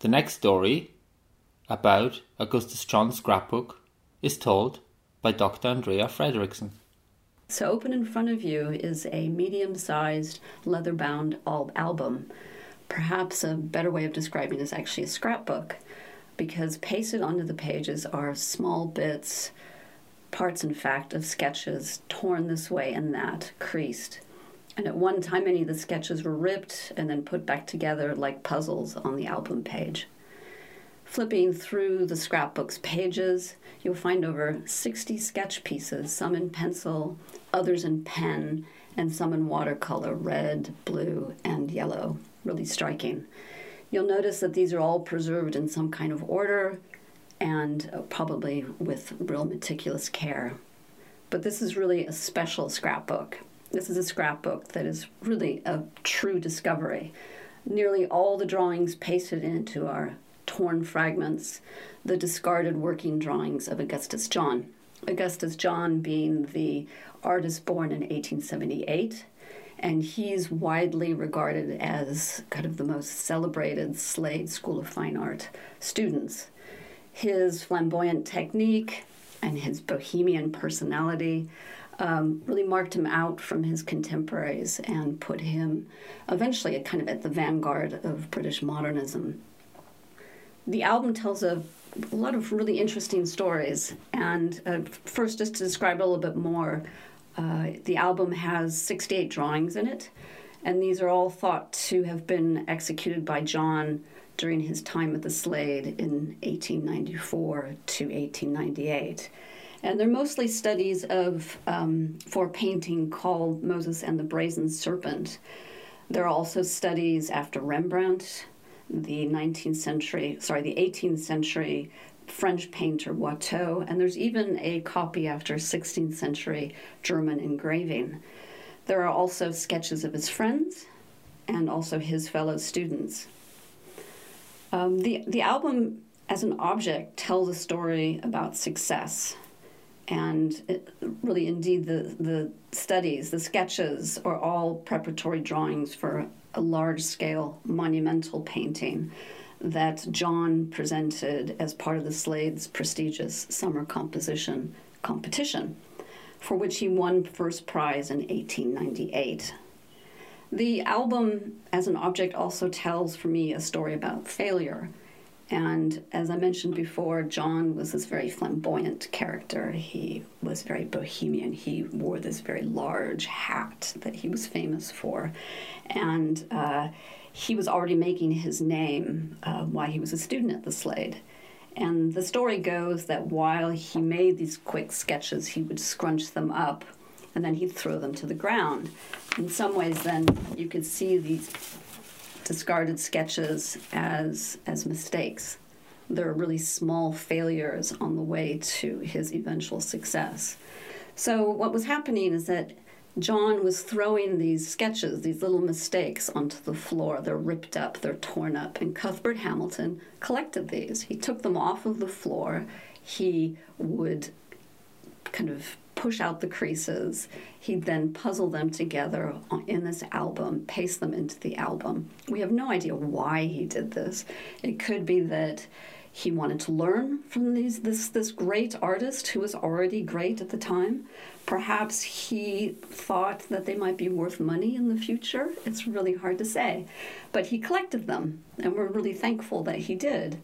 The next story about Augustus John's scrapbook is told by Dr. Andrea Fredrickson. So, open in front of you is a medium sized leather bound album. Perhaps a better way of describing it is actually a scrapbook because pasted onto the pages are small bits, parts, in fact, of sketches torn this way and that, creased. And at one time, many of the sketches were ripped and then put back together like puzzles on the album page. Flipping through the scrapbook's pages, you'll find over 60 sketch pieces, some in pencil, others in pen, and some in watercolor red, blue, and yellow. Really striking. You'll notice that these are all preserved in some kind of order and uh, probably with real meticulous care. But this is really a special scrapbook. This is a scrapbook that is really a true discovery. Nearly all the drawings pasted into are torn fragments, the discarded working drawings of Augustus John. Augustus John being the artist born in 1878 and he's widely regarded as kind of the most celebrated Slade School of Fine Art students. His flamboyant technique and his bohemian personality um, really marked him out from his contemporaries and put him eventually kind of at the vanguard of British modernism. The album tells a, a lot of really interesting stories, and uh, first, just to describe a little bit more, uh, the album has 68 drawings in it, and these are all thought to have been executed by John during his time at the Slade in 1894 to 1898. And they're mostly studies of um, for painting called Moses and the Brazen Serpent. There are also studies after Rembrandt, the 19th century, sorry, the 18th century French painter Watteau, and there's even a copy after 16th century German engraving. There are also sketches of his friends and also his fellow students. Um, the, the album, as an object, tells a story about success. And it, really, indeed, the, the studies, the sketches, are all preparatory drawings for a large scale monumental painting that John presented as part of the Slade's prestigious summer composition competition, for which he won first prize in 1898. The album, as an object, also tells for me a story about failure. And as I mentioned before, John was this very flamboyant character. He was very bohemian. He wore this very large hat that he was famous for. And uh, he was already making his name uh, while he was a student at the Slade. And the story goes that while he made these quick sketches, he would scrunch them up and then he'd throw them to the ground. In some ways, then you could see these discarded sketches as, as mistakes. They're really small failures on the way to his eventual success. So, what was happening is that John was throwing these sketches, these little mistakes, onto the floor. They're ripped up, they're torn up. And Cuthbert Hamilton collected these. He took them off of the floor. He would kind of push out the creases. He'd then puzzle them together in this album, paste them into the album. We have no idea why he did this. It could be that he wanted to learn from these this this great artist who was already great at the time. Perhaps he thought that they might be worth money in the future. It's really hard to say. But he collected them, and we're really thankful that he did.